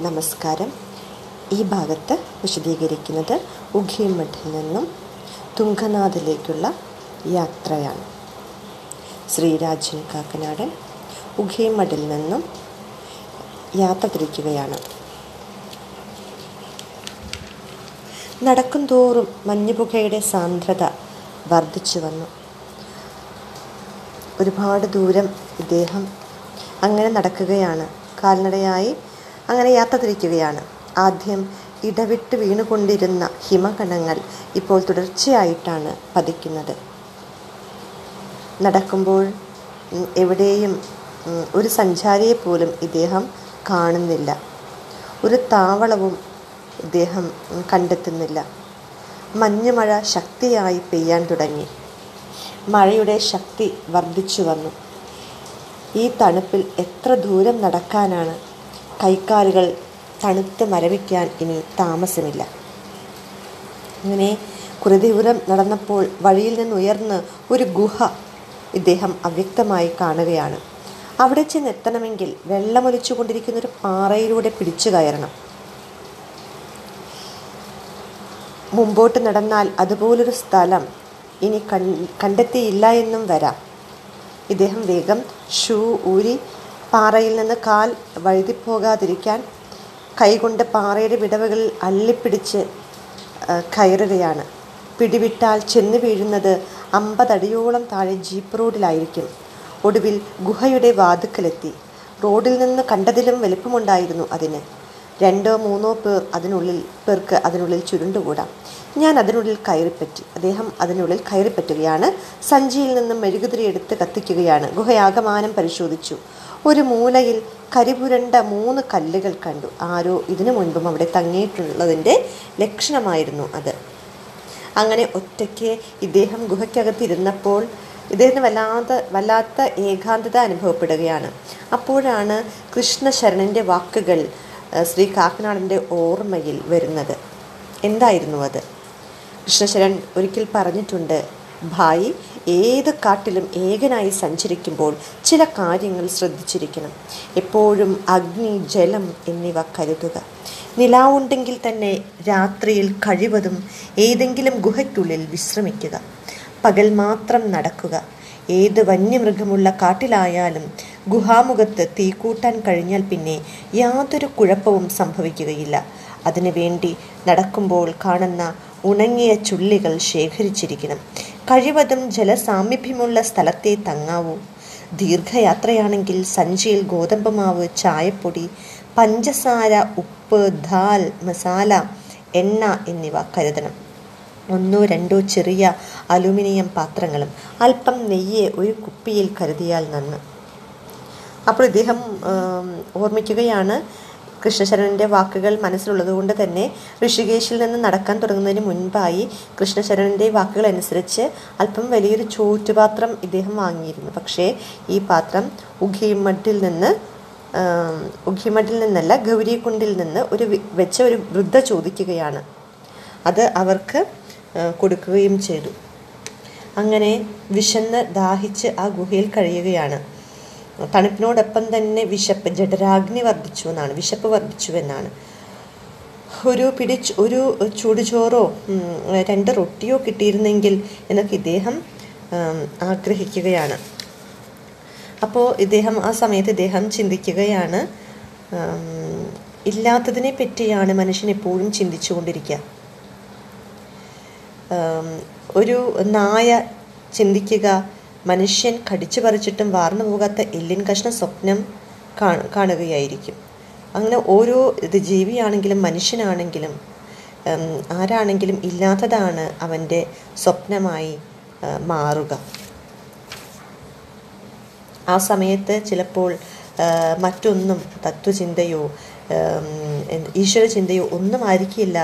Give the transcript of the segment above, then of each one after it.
നമസ്കാരം. ഈ ഭാഗത്ത് വിശദീകരിക്കുന്നത് ഉഖിമഠിൽ നിന്നും തുങ്കനാഥിലേക്കുള്ള യാത്രയാണ്. ശ്രീരാജൻ കാക്കനാടൻ ഉഖിമഠിൽ നിന്നും യാത്ര തിരിക്കുകയാണ്. നടക്കും തോറും മഞ്ഞുപുകയുടെ സാന്ദ്രത വർദ്ധിച്ചു വന്നു. ഒരുപാട് ദൂരം ഇദ്ദേഹം അങ്ങനെ നടക്കുകയാണ്. കാൽനടയായി അങ്ങനെ യാത്ര തിരിക്കുകയാണ് ആദ്യം ഇടവിട്ട് വീണുകൊണ്ടിരുന്ന ഹിമകണങ്ങൾ ഇപ്പോൾ തുടർച്ചയായിട്ടാണ് പതിക്കുന്നത്. നടക്കുമ്പോൾ എവിടെയും ഒരു സഞ്ചാരിയെ പോലും ഇദ്ദേഹം കാണുന്നില്ല. ഒരു താവളവും ഇദ്ദേഹം കണ്ടെത്തുന്നില്ല. മഞ്ഞുമഴ ശക്തിയായി പെയ്യാൻ തുടങ്ങി. മഴയുടെ ശക്തി വർദ്ധിച്ചു വന്നു ഈ തണുപ്പിൽ എത്ര ദൂരം നടക്കാനാണ് കൈക്കാലുകൾ തണുത്ത് മരവിക്കാൻ ഇനി താമസമില്ല. അങ്ങനെ കുറേ നടന്നപ്പോൾ വഴിയിൽ നിന്ന് ഉയർന്ന് ഒരു ഗുഹ ഇദ്ദേഹം അവ്യക്തമായി കാണുകയാണ്. അവിടെ ചെന്ന് എത്തണമെങ്കിൽ വെള്ളമൊലിച്ചു കൊണ്ടിരിക്കുന്ന ഒരു പാറയിലൂടെ പിടിച്ചു കയറണം. മുമ്പോട്ട് നടന്നാൽ അതുപോലൊരു സ്ഥലം ഇനി കണ്ടെത്തിയില്ല എന്നും വരാം. ഇദ്ദേഹം വേഗം ഷൂ ഊരി പാറയിൽ നിന്ന് കാൽ വഴുതിപ്പോകാതിരിക്കാൻ കൈകൊണ്ട് പാറയുടെ വിടവുകളിൽ അള്ളിപ്പിടിച്ച് കയറുകയാണ്. പിടിവിട്ടാൽ ചെന്ന് വീഴുന്നത് അമ്പതടിയോളം താഴെ ജീപ്പ് റോഡിലായിരിക്കും. ഒടുവിൽ ഗുഹയുടെ വാതുക്കലെത്തി. റോഡിൽ നിന്ന് കണ്ടതിലും വലിപ്പമുണ്ടായിരുന്നു അതിന്. രണ്ടോ മൂന്നോ പേർ അതിനുള്ളിൽ പേർക്ക് അതിനുള്ളിൽ ചുരുണ്ടുകൂടാം. ഞാൻ അതിനുള്ളിൽ കയറിപ്പറ്റി അദ്ദേഹം അതിനുള്ളിൽ കയറിപ്പറ്റുകയാണ്. സഞ്ചിയിൽ നിന്നും മെഴുകുതിരി എടുത്ത് കത്തിക്കുകയാണ്. ഗുഹയാകമാനം പരിശോധിച്ചു. ഒരു മൂലയിൽ കരിപുരണ്ട മൂന്ന് കല്ലുകൾ കണ്ടു. ആരോ ഇതിനു മുൻപും അവിടെ തങ്ങിയിട്ടുള്ളതിന്റെ ലക്ഷണമായിരുന്നു അത്. അങ്ങനെ ഒറ്റയ്ക്ക് ഇദ്ദേഹം ഗുഹയ്ക്കകത്തിരുന്നപ്പോൾ ഇദ്ദേഹത്തിന് വല്ലാത്ത വല്ലാത്ത ഏകാന്തത അനുഭവപ്പെടുകയാണ്. അപ്പോഴാണ് കൃഷ്ണശരണന്റെ വാക്കുകൾ ശ്രീ കാക്കനാടന്റെ ഓർമ്മയിൽ വരുന്നത്. എന്തായിരുന്നു അത്? കൃഷ്ണശരൺ ഒരിക്കൽ പറഞ്ഞിട്ടുണ്ട് ഭായി ഏത് കാട്ടിലും ഏകനായി സഞ്ചരിക്കുമ്പോൾ ചില കാര്യങ്ങൾ ശ്രദ്ധിച്ചിരിക്കണം. എപ്പോഴും അഗ്നി ജലം എന്നിവ കരുതുക. നിലാവുണ്ടെങ്കിൽ തന്നെ രാത്രിയിൽ കഴിവതും ഏതെങ്കിലും ഗുഹയ്ക്കുള്ളിൽ വിശ്രമിക്കുക. പകൽ മാത്രം നടക്കുക. ഏത് വന്യമൃഗമുള്ള കാട്ടിലായാലും ഗുഹാമുഖത്ത് തീ കൂട്ടാൻ കഴിഞ്ഞാൽ പിന്നെ യാതൊരു കുഴപ്പവും സംഭവിക്കുകയില്ല. അതിനുവേണ്ടി നടക്കുമ്പോൾ കാണുന്ന ഉണങ്ങിയ ചുള്ളികൾ ശേഖരിച്ചിരിക്കണം. കഴിവതും ജലസാമീപ്യമുള്ള സ്ഥലത്തെ തങ്ങാവൂ. ദീർഘയാത്രയാണെങ്കിൽ സഞ്ചിയിൽ ഗോതമ്പ് മാവ് ചായപ്പൊടി പഞ്ചസാര ഉപ്പ് ദാൽ മസാല എണ്ണ എന്നിവ കരുതണം. ഒന്നോ രണ്ടോ ചെറിയ അലുമിനിയം പാത്രങ്ങളും അല്പം നെയ്യ് ഒരു കുപ്പിയിൽ കരുതിയാൽ നന്ന്. അപ്പോൾ ഇദ്ദേഹം ഓർമ്മിക്കുകയാണ് കൃഷ്ണശരണന്റെ വാക്കുകൾ മനസ്സിലുള്ളത് കൊണ്ട് തന്നെ ഋഷികേശിൽ നിന്ന് നടക്കാൻ തുടങ്ങുന്നതിന് മുൻപായി കൃഷ്ണശരണന്റെ വാക്കുകൾ അനുസരിച്ച് അല്പം വലിയൊരു ചോറ്റുപാത്രം ഇദ്ദേഹം വാങ്ങിയിരുന്നു. പക്ഷേ ഈ പാത്രം ഉഖിമഠിൽ നിന്ന് ഉഖിമഡിൽ നിന്നല്ല ഗൗരികുണ്ടിൽ നിന്ന് ഒരു വെച്ച ഒരു വൃദ്ധ ചോദിക്കുകയാണ്. അത് അവർക്ക് കൊടുക്കുകയും ചെയ്തു. അങ്ങനെ വിശന്ന് ദാഹിച്ച് ആ ഗുഹയിൽ കഴിയുകയാണ്. തണുപ്പിനോടൊപ്പം തന്നെ വിശപ്പ് ജഠരാഗ്നി വർദ്ധിച്ചു എന്നാണ് വിശപ്പ് വർദ്ധിച്ചു എന്നാണ്. ഒരു പിടി ഒരു ചൂടുചോറോ രണ്ട് റൊട്ടിയോ കിട്ടിയിരുന്നെങ്കിൽ എന്നൊക്കെ ഇദ്ദേഹം ആഗ്രഹിക്കുകയാണ്. അപ്പോൾ ഇദ്ദേഹം ആ സമയത്ത് ഇദ്ദേഹം ചിന്തിക്കുകയാണ് ഇല്ലാത്തതിനെ പറ്റിയാണ് മനുഷ്യൻ എപ്പോഴും ചിന്തിച്ചുകൊണ്ടിരിക്കുക. ഒരു നായ ചിന്തിക്കുക മനുഷ്യൻ കടിച്ചു പറിച്ചിട്ടും വാർന്നു പോകാത്ത എല്ലിൻ കഷ്ണ സ്വപ്നം കാണുകയായിരിക്കും. അങ്ങനെ ഓരോ ഇത് ജീവിയാണെങ്കിലും മനുഷ്യനാണെങ്കിലും ആരാണെങ്കിലും ഇല്ലാത്തതാണ് അവന്റെ സ്വപ്നമായി മാറുക. ആ സമയത്ത് ചിലപ്പോൾ മറ്റൊന്നും തത്വചിന്തയോ ഈശ്വര ചിന്തയോ ഒന്നും ആയിരിക്കില്ല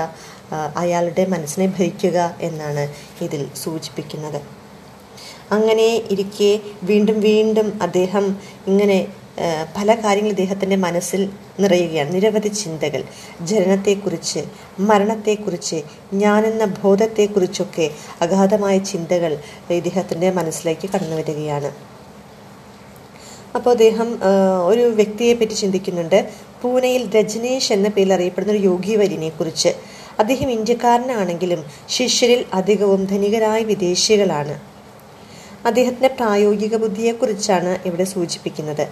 അയാളുടെ മനസ്സിനെ ഭരിക്കുക എന്നാണ് ഇതിൽ സൂചിപ്പിക്കുന്നത്. അങ്ങനെ ഇരിക്കെ വീണ്ടും വീണ്ടും അദ്ദേഹം ഇങ്ങനെ പല കാര്യങ്ങൾ ഇദ്ദേഹത്തിന്റെ മനസ്സിൽ നിറയുകയാണ്. നിരവധി ചിന്തകൾ. ജനനത്തെക്കുറിച്ച് മരണത്തെക്കുറിച്ച് ഞാനെന്ന ബോധത്തെക്കുറിച്ചൊക്കെ അഗാധമായ ചിന്തകൾ ഇദ്ദേഹത്തിന്റെ മനസ്സിലേക്ക് കടന്നു വരികയാണ്. അപ്പോൾ അദ്ദേഹം ഒരു വ്യക്തിയെ പറ്റി ചിന്തിക്കുന്നുണ്ട്. പൂനെയിൽ രജനീഷ് എന്ന പേരിൽ അറിയപ്പെടുന്ന ഒരു യോഗി വര്യനെ കുറിച്ച് അദ്ദേഹം ഇന്ത്യക്കാരനാണെങ്കിലും ശിഷ്യരിൽ അധികവും ധനികരായ വിദേശികളാണ്. അദ്ദേഹത്തിന്റെ പ്രായോഗിക ബുദ്ധിയെക്കുറിച്ചാണ് ഇവിടെ സൂചിപ്പിക്കുന്നത്.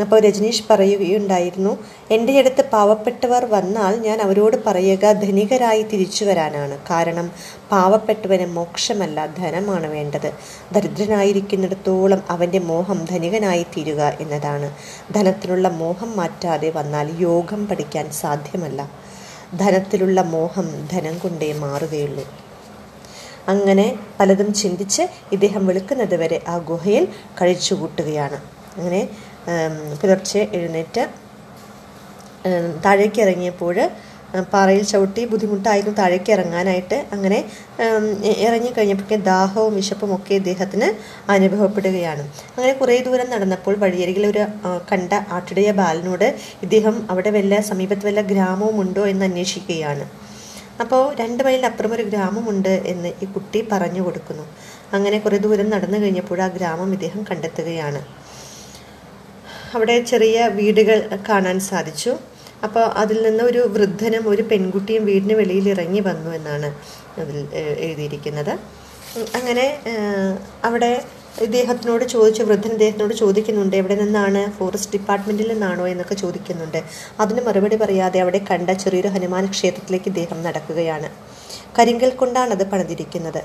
അപ്പോൾ രജനീഷ് പറയുകയുണ്ടായിരുന്നു എന്റെ അടുത്ത് പാവപ്പെട്ടവർ വന്നാൽ ഞാൻ അവരോട് പറയുക ധനികരായി തിരിച്ചു വരാനാണ്. കാരണം പാവപ്പെട്ടവന് മോക്ഷമല്ല ധനമാണ് വേണ്ടത്. ദരിദ്രനായിരിക്കുന്നിടത്തോളം അവന്റെ മോഹം ധനികനായി തീരുക എന്നതാണ്. ധനത്തിലുള്ള മോഹം മാറ്റാതെ വന്നാൽ യോഗം പഠിക്കാൻ സാധ്യമല്ല. ധനത്തിലുള്ള മോഹം ധനം കൊണ്ടേ മാറുകയുള്ളൂ. അങ്ങനെ പലതും ചിന്തിച്ച് ഇദ്ദേഹം വെളുക്കുന്നത് വരെ ആ ഗുഹയിൽ കഴിച്ചുകൂട്ടുകയാണ്. അങ്ങനെ പുലർച്ചെ എഴുന്നേറ്റ് താഴേക്ക് ഇറങ്ങിയപ്പോൾ പാറയിൽ ചവിട്ടി ബുദ്ധിമുട്ടായിരുന്നു താഴേക്ക് ഇറങ്ങാനായിട്ട്. അങ്ങനെ ഇറങ്ങിക്കഴിഞ്ഞപ്പോഴേക്കും ദാഹവും വിശപ്പും ഒക്കെ ഇദ്ദേഹത്തിന് അനുഭവപ്പെടുകയാണ്. അങ്ങനെ കുറേ ദൂരം നടന്നപ്പോൾ വഴിയരികിൽ ഒരു കണ്ട ആട്ടിടയ ബാലനോട് ഇദ്ദേഹം അവിടെ വല്ല സമീപത്ത് വല്ല ഗ്രാമവും ഉണ്ടോ എന്ന് അന്വേഷിക്കുകയാണ്. അപ്പോൾ രണ്ട് മൈലിനപ്പുറം ഒരു ഗ്രാമമുണ്ട് എന്ന് ഈ കുട്ടി പറഞ്ഞു കൊടുക്കുന്നു. അങ്ങനെ കുറേ ദൂരം നടന്നു കഴിഞ്ഞപ്പോൾ ആ ഗ്രാമം ഇദ്ദേഹം കണ്ടെത്തുകയാണ്. അവിടെ ചെറിയ വീടുകൾ കാണാൻ സാധിച്ചു. അപ്പോൾ അതിൽ നിന്ന് ഒരു വൃദ്ധനും ഒരു പെൺകുട്ടിയും വീടിന് വെളിയിൽ ഇറങ്ങി വന്നു എന്നാണ് അതിൽ എഴുതിയിരിക്കുന്നത്. അങ്ങനെ അവിടെ ഇദ്ദേഹത്തിനോട് ചോദിച്ച് വൃദ്ധൻ ഇദ്ദേഹത്തിനോട് ചോദിക്കുന്നുണ്ട് എവിടെ നിന്നാണ് ഫോറസ്റ്റ് ഡിപ്പാർട്ട്മെന്റിൽ നിന്നാണോ? എന്നൊക്കെ ചോദിക്കുന്നുണ്ട്. അതിന് മറുപടി പറയാതെ അവിടെ കണ്ട ചെറിയൊരു ഹനുമാൻ ക്ഷേത്രത്തിലേക്ക് ഇദ്ദേഹം നടക്കുകയാണ്. കരിങ്കൽ കൊണ്ടാണ് അത് പണിതിരിക്കുന്നത്.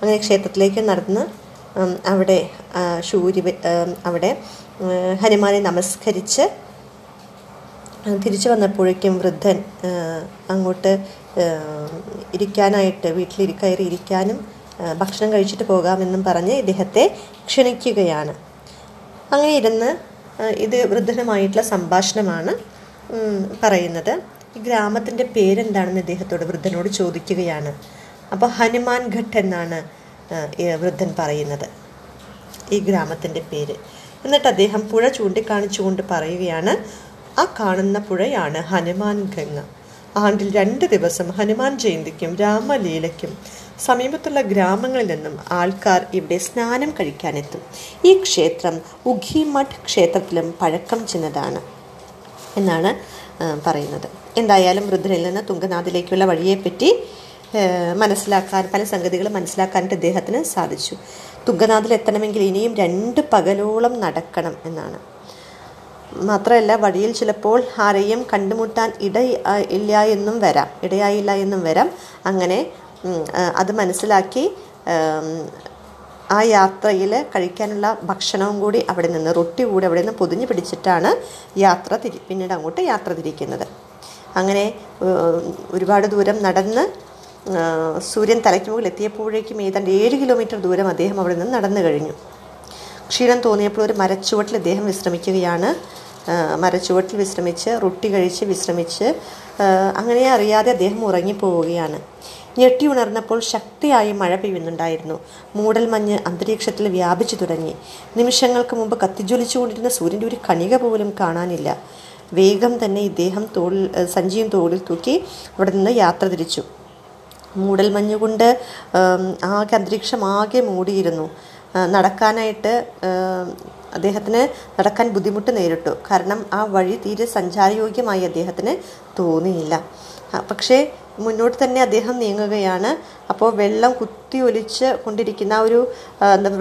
അങ്ങനെ ക്ഷേത്രത്തിലേക്ക് നടന്ന് അവിടെ ഉം, അവിടെ ഹനുമാനെ നമസ്കരിച്ച് തിരിച്ചു വന്നപ്പോഴേക്കും വൃദ്ധൻ അങ്ങോട്ട് ഇരിക്കാനായിട്ട് വീട്ടിൽ കയറി ഇരിക്കാനും ഭക്ഷണം കഴിച്ചിട്ട് പോകാമെന്നും പറഞ്ഞ് ഇദ്ദേഹത്തെ ക്ഷണിക്കുകയാണ്. അങ്ങനെ ഇരുന്ന് ഇത് വൃദ്ധനുമായിട്ടുള്ള സംഭാഷണമാണ് പറയുന്നത്. ഈ ഗ്രാമത്തിന്റെ പേരെന്താണെന്ന് ഇദ്ദേഹത്തോട് വൃദ്ധനോട് ചോദിക്കുകയാണ്. അപ്പോൾ ഹനുമാൻ ഘട്ട് എന്നാണ് വൃദ്ധൻ പറയുന്നത്. ഈ ഗ്രാമത്തിന്റെ പേര്. എന്നിട്ട് അദ്ദേഹം പുഴ ചൂണ്ടിക്കാണിച്ചുകൊണ്ട് പറയുകയാണ് ആ കാണുന്ന പുഴയാണ് ഹനുമാൻ ഗംഗ. ആണ്ടിൽ രണ്ട് ദിവസം ഹനുമാൻ ജയന്തിക്കും രാമലീലയ്ക്കും സമീപത്തുള്ള ഗ്രാമങ്ങളിൽ നിന്നും ആൾക്കാർ ഇവിടെ സ്നാനം കഴിക്കാനെത്തും. ഈ ക്ഷേത്രം ഉഖിമഠ് ക്ഷേത്രത്തിലും പഴക്കം ചെന്നതാണ് എന്നാണ് പറയുന്നത്. എന്തായാലും വൃദ്ധനിൽ നിന്ന് തുങ്കനാഥിലേക്കുള്ള വഴിയെപ്പറ്റി മനസ്സിലാക്കാൻ പല സംഗതികളും മനസ്സിലാക്കാനായിട്ട് അദ്ദേഹത്തിന് സാധിച്ചു. തുങ്കനാഥിൽ എത്തണമെങ്കിൽ ഇനിയും രണ്ട് പകലോളം നടക്കണം എന്നാണ്. മാത്രമല്ല വഴിയിൽ ചിലപ്പോൾ ആരെയും കണ്ടുമുട്ടാൻ ഇട ഇല്ല എന്നും വരാം ഇടയായില്ല എന്നും വരാം. അങ്ങനെ അത് മനസ്സിലാക്കി ആ യാത്രയിൽ കഴിക്കാനുള്ള ഭക്ഷണവും കൂടി അവിടെ നിന്ന് റൊട്ടി കൂടി അവിടെ നിന്ന് പൊതിഞ്ഞ് പിടിച്ചിട്ടാണ് യാത്ര തിരി പിന്നീട് അങ്ങോട്ട് യാത്ര തിരിക്കുന്നത്. അങ്ങനെ ഒരുപാട് ദൂരം നടന്ന് സൂര്യൻ തലയ്ക്ക് മുകളിൽ എത്തിയപ്പോഴേക്കും ഏതാണ്ട് ഏഴ് കിലോമീറ്റർ ദൂരം അദ്ദേഹം അവിടെ നിന്ന് നടന്നു കഴിഞ്ഞു. ക്ഷീണം തോന്നിയപ്പോൾ ഒരു മരച്ചുവട്ടിൽ അദ്ദേഹം വിശ്രമിക്കുകയാണ്. മരച്ചുവട്ടിൽ വിശ്രമിച്ച് റൊട്ടി കഴിച്ച് വിശ്രമിച്ച് അങ്ങനെ അറിയാതെ അദ്ദേഹം ഉറങ്ങിപ്പോവുകയാണ്. ഞെട്ടി ഉണർന്നപ്പോൾ ശക്തിയായി മഴ പെയ്യുന്നുണ്ടായിരുന്നു. മൂടൽമഞ്ഞ് അന്തരീക്ഷത്തിൽ വ്യാപിച്ചു തുടങ്ങി. നിമിഷങ്ങൾക്ക് മുമ്പ് കത്തിജ്വലിച്ചുകൊണ്ടിരുന്ന സൂര്യന്റെ ഒരു കണിക പോലും കാണാനില്ല. വേഗം തന്നെ ഇദ്ദേഹം തോളിൽ സഞ്ചിയും തോളിൽ തൂക്കി അവിടെ നിന്ന് യാത്ര തിരിച്ചു. മൂടൽമഞ്ഞ് കൊണ്ട് ആകെ അന്തരീക്ഷം ആകെ മൂടിയിരുന്നു. നടക്കാനായിട്ട് അദ്ദേഹത്തിന് നടക്കാൻ ബുദ്ധിമുട്ട് നേരിട്ടു. കാരണം ആ വഴി തീരെ സഞ്ചാരയോഗ്യമായി അദ്ദേഹത്തിന് തോന്നിയില്ല. പക്ഷേ മുന്നോട്ട് തന്നെ അദ്ദേഹം നീങ്ങുകയാണ്. അപ്പോൾ വെള്ളം കുത്തി ഒലിച്ച് കൊണ്ടിരിക്കുന്ന ഒരു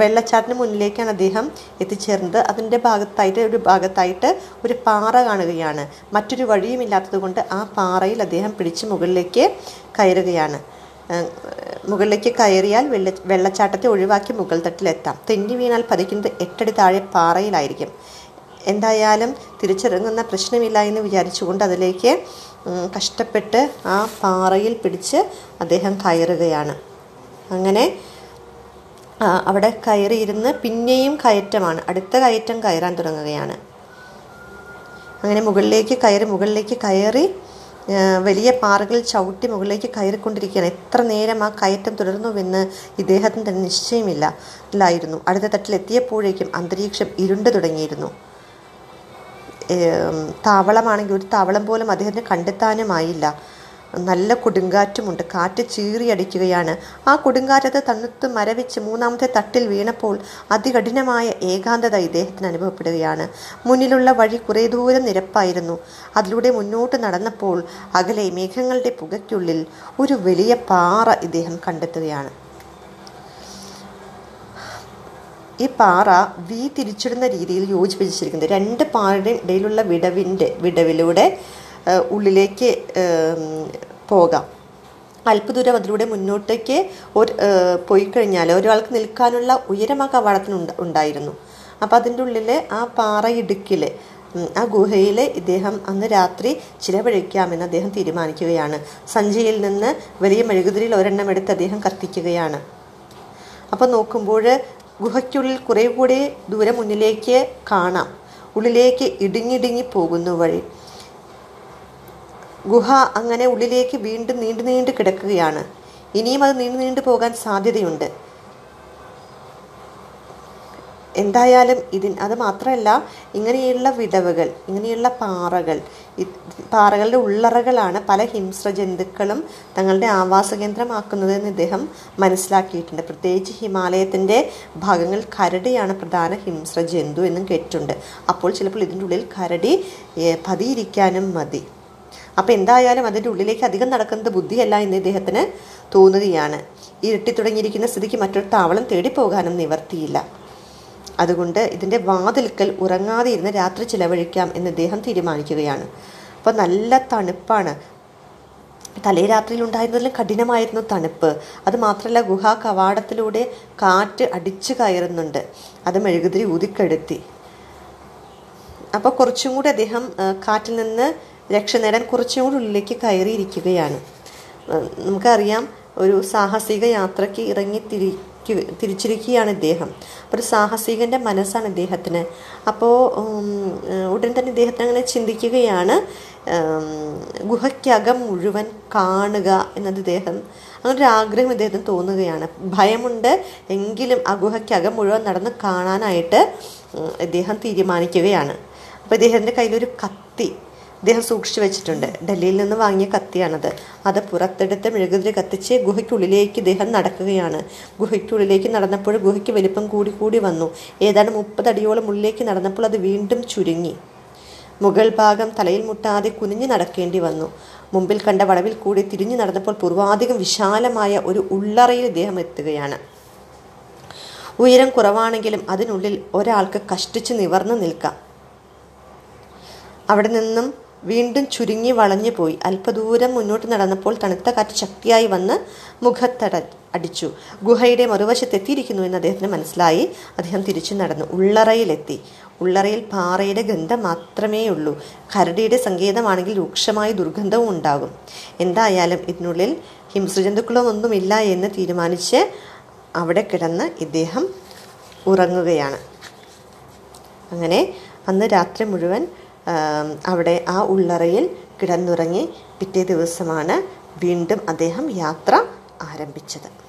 വെള്ളച്ചാട്ടിന് മുന്നിലേക്കാണ് അദ്ദേഹം എത്തിച്ചേർന്നത്. അതിന്റെ ഭാഗത്തായിട്ട് ഒരു ഭാഗത്തായിട്ട് ഒരു പാറ കാണുകയാണ്. മറ്റൊരു വഴിയുമില്ലാത്തത് കൊണ്ട് ആ പാറയിൽ അദ്ദേഹം പിടിച്ച് മുകളിലേക്ക് കയറുകയാണ്. മുകളിലേക്ക് കയറിയാൽ വെള്ള വെള്ളച്ചാട്ടത്തെ ഒഴിവാക്കി മുകൾ തട്ടിലെത്താം. തെന്നി വീണാൽ പതിക്കുന്നത് എട്ടടി താഴെ പാറയിലായിരിക്കും. എന്തായാലും തിരിച്ചിറങ്ങുന്ന പ്രശ്നമില്ല എന്ന് വിചാരിച്ചുകൊണ്ട് അതിലേക്ക് കഷ്ടപ്പെട്ട് ആ പാറയിൽ പിടിച്ച് അദ്ദേഹം കയറുകയാണ്. അങ്ങനെ അവിടെ കയറിയിരുന്ന് പിന്നെയും കയറ്റമാണ്. അടുത്ത കയറ്റം കയറാൻ തുടങ്ങുകയാണ്. അങ്ങനെ മുകളിലേക്ക് കയറി മുകളിലേക്ക് കയറി വലിയ പാറകൾ ചവിട്ടി മുകളിലേക്ക് കയറിക്കൊണ്ടിരിക്കുകയാണ്. എത്ര നേരം ആ കയറ്റം തുടർന്നുവെന്ന് ഇദ്ദേഹത്തിന് തന്നെ നിശ്ചയമില്ല ഇല്ലായിരുന്നു അടുത്ത തട്ടിൽ എത്തിയപ്പോഴേക്കും അന്തരീക്ഷം ഇരുണ്ടു തുടങ്ങിയിരുന്നു. താവളമാണെങ്കിൽ ഒരു താവളം പോലും അദ്ദേഹത്തിന് കണ്ടെത്താനുമായില്ല. നല്ല കൊടുങ്കാറ്റുമുണ്ട്. കാറ്റ് ചീറിയടിക്കുകയാണ് ആ കൊടുങ്കാറ്റത്ത് തണുത്ത് മരവിച്ച് മൂന്നാമത്തെ തട്ടിൽ വീണപ്പോൾ അതികഠിനമായ ഏകാന്തത ഇദ്ദേഹത്തിന് അനുഭവപ്പെടുകയാണ്. മുന്നിലുള്ള വഴി കുറേ ദൂരം നിരപ്പായിരുന്നു. അതിലൂടെ മുന്നോട്ട് നടന്നപ്പോൾ അകലെ മേഘങ്ങളുടെ പുകയ്ക്കുള്ളിൽ ഒരു വലിയ പാറ ഇദ്ദേഹം കണ്ടെത്തുകയാണ്. ഈ പാറ വി തിരിച്ചിടുന്ന രീതിയിൽ യോജിപ്പിച്ചിരിക്കുന്നത്. രണ്ട് പാറയുടെ ഇടയിലുള്ള വിടവിന്റെ വിടവിലൂടെ ഉള്ളിലേക്ക് പോകാം. അല്പദൂരം അതിലൂടെ മുന്നോട്ടേക്ക് ഒരു പോയി കഴിഞ്ഞാൽ ഒരാൾക്ക് നിൽക്കാനുള്ള ഉയരം ആ കവാടത്തിന് ഉണ്ട് ഉണ്ടായിരുന്നു. അപ്പം അതിന്റെ ഉള്ളിൽ ആ പാറയിടുക്കിൽ ആ ഗുഹയിൽ ഇദ്ദേഹം അന്ന് രാത്രി ചിലവഴിക്കാമെന്ന് അദ്ദേഹം തീരുമാനിക്കുകയാണ്. സഞ്ചിയിൽ നിന്ന് വലിയ മെഴുകുതിരിയിൽ ഒരെണ്ണം എടുത്ത് അദ്ദേഹം കത്തിക്കുകയാണ്. അപ്പോൾ നോക്കുമ്പോൾ ഗുഹയ്ക്കുള്ളിൽ കുറേ കൂടി ദൂരം മുന്നിലേക്ക് കാണാം. ഉള്ളിലേക്ക് ഇടുങ്ങിടുങ്ങി പോകുന്നു വഴി. ഗുഹ അങ്ങനെ ഉള്ളിലേക്ക് വീണ്ടും നീണ്ടു നീണ്ടു കിടക്കുകയാണ്. ഇനിയും അത് നീണ്ടു നീണ്ടു പോകാൻ സാധ്യതയുണ്ട്. എന്തായാലും ഇതിൻ അത് മാത്രമല്ല ഇങ്ങനെയുള്ള വിടവുകൾ ഇങ്ങനെയുള്ള പാറകൾ പാറകളുടെ ഉള്ളറകളാണ് പല ഹിംസ്ര ജന്തുക്കളും തങ്ങളുടെ ആവാസ കേന്ദ്രമാക്കുന്നതെന്ന് ഇദ്ദേഹം മനസ്സിലാക്കിയിട്ടുണ്ട്. പ്രത്യേകിച്ച് ഹിമാലയത്തിന്റെ ഭാഗങ്ങൾ കരടിയാണ് പ്രധാന ഹിംസ്ര ജന്തു എന്നും കേട്ടിട്ടുണ്ട്. അപ്പോൾ ചിലപ്പോൾ ഇതിന്റെ ഉള്ളിൽ കരടി പതിയിരിക്കാനും മതി. അപ്പം എന്തായാലും അതിന്റെ ഉള്ളിലേക്ക് അധികം നടക്കുന്നത് ബുദ്ധിയല്ല എന്ന് ഇദ്ദേഹത്തിന് തോന്നുകയാണ്. ഇരുട്ടി തുടങ്ങിയിരിക്കുന്ന സ്ഥിതിക്ക് മറ്റൊരു താവളം തേടിപ്പോകാനും നിവർത്തിയില്ല. അതുകൊണ്ട് ഇതിന്റെ വാതിൽക്കൽ ഉറങ്ങാതെ ഇരുന്ന് രാത്രി ചിലവഴിക്കാം എന്ന് ഇദ്ദേഹം തീരുമാനിക്കുകയാണ്. അപ്പോൾ നല്ല തണുപ്പാണ്. തലേ രാത്രിയിൽ ഉണ്ടായിരുന്നതിലും കഠിനമായിരുന്നു തണുപ്പ്. അത് മാത്രമല്ല ഗുഹാ കവാടത്തിലൂടെ കാറ്റ് അടിച്ചു കയറുന്നുണ്ട്. അത് മെഴുകുതിരി ഊതിക്കെടുത്തി. അപ്പോൾ കുറച്ചും കൂടി അദ്ദേഹം കാറ്റിൽ നിന്ന് രക്ഷ നേടാൻ കുറച്ചും കൂടി ഉള്ളിലേക്ക് കയറിയിരിക്കുകയാണ്. നമുക്കറിയാം ഒരു സാഹസിക യാത്രയ്ക്ക് ഇറങ്ങി തിരിക്കു തിരിച്ചിരിക്കുകയാണ് ഇദ്ദേഹം. ഒരു സാഹസികന്റെ മനസ്സാണ് ഇദ്ദേഹത്തിന്. അപ്പോൾ ഉടൻ തന്നെ ഇദ്ദേഹത്തിന് അങ്ങനെ ചിന്തിക്കുകയാണ് ഗുഹയ്ക്കകം മുഴുവൻ കാണുക എന്നത് ഇദ്ദേഹം അങ്ങനെ ഒരു ആഗ്രഹം ഇദ്ദേഹത്തിന് തോന്നുകയാണ്. ഭയമുണ്ട് എങ്കിലും ആ ഗുഹയ്ക്കകം മുഴുവൻ നടന്ന് കാണാനായിട്ട് ഇദ്ദേഹം തീരുമാനിക്കുകയാണ്. അപ്പോൾ ഇദ്ദേഹത്തിന്റെ കയ്യിലൊരു കത്തി ഇദ്ദേഹം സൂക്ഷിച്ചു വെച്ചിട്ടുണ്ട്. ഡൽഹിയിൽ നിന്ന് വാങ്ങിയ കത്തിയാണത്. അത് പുറത്തെടുത്ത് മെഴുകുതിരി കത്തിച്ച് ഗുഹയ്ക്കുള്ളിലേക്ക് ഇദ്ദേഹം നടക്കുകയാണ്. ഗുഹയ്ക്കുള്ളിലേക്ക് നടന്നപ്പോൾ ഗുഹയ്ക്ക് വലിപ്പം കൂടി കൂടി വന്നു. ഏതാണ്ട് മുപ്പത് അടിയോളം ഉള്ളിലേക്ക് നടന്നപ്പോൾ അത് വീണ്ടും ചുരുങ്ങി. മുകൾ ഭാഗം തലയിൽ മുട്ടാതെ കുനിഞ്ഞു നടക്കേണ്ടി വന്നു. മുമ്പിൽ കണ്ട വളവിൽ കൂടി തിരിഞ്ഞു നടന്നപ്പോൾ പൂർവാധികം വിശാലമായ ഒരു ഉള്ളറയിൽ ഇദ്ദേഹം എത്തുകയാണ്. ഉയരം കുറവാണെങ്കിലും അതിനുള്ളിൽ ഒരാൾക്ക് കഷ്ടിച്ച് നിവർന്നു നിൽക്കാം. അവിടെ നിന്നും വീണ്ടും ചുരുങ്ങി വളഞ്ഞു പോയി. അല്പദൂരം മുന്നോട്ട് നടന്നപ്പോൾ തണുത്ത കാറ്റ് ശക്തിയായി വന്ന് മുഖത്തട അടിച്ചു. ഗുഹയുടെ മറുവശത്തെത്തിയിരിക്കുന്നു എന്ന് അദ്ദേഹത്തിന് മനസ്സിലായി. അദ്ദേഹം തിരിച്ചു നടന്നു. ഉള്ളറയിലെത്തി. ഉള്ളറയിൽ പാറയുടെ ഗന്ധം മാത്രമേ ഉള്ളൂ കരടിയുടെ സങ്കേതമാണെങ്കിൽ രൂക്ഷമായ ദുർഗന്ധവും ഉണ്ടാകും. എന്തായാലും ഇതിനുള്ളിൽ ഹിംസജന്തുക്കളോ ഒന്നുമില്ല എന്ന് തീരുമാനിച്ച് അവിടെ കിടന്ന് ഇദ്ദേഹം ഉറങ്ങുകയാണ്. അങ്ങനെ അന്ന് രാത്രി മുഴുവൻ അവിടെ ആ ഉള്ളറയിൽ കിടന്നുറങ്ങി പിറ്റേ ദിവസമാണ് വീണ്ടും അദ്ദേഹം യാത്ര ആരംഭിച്ചത്.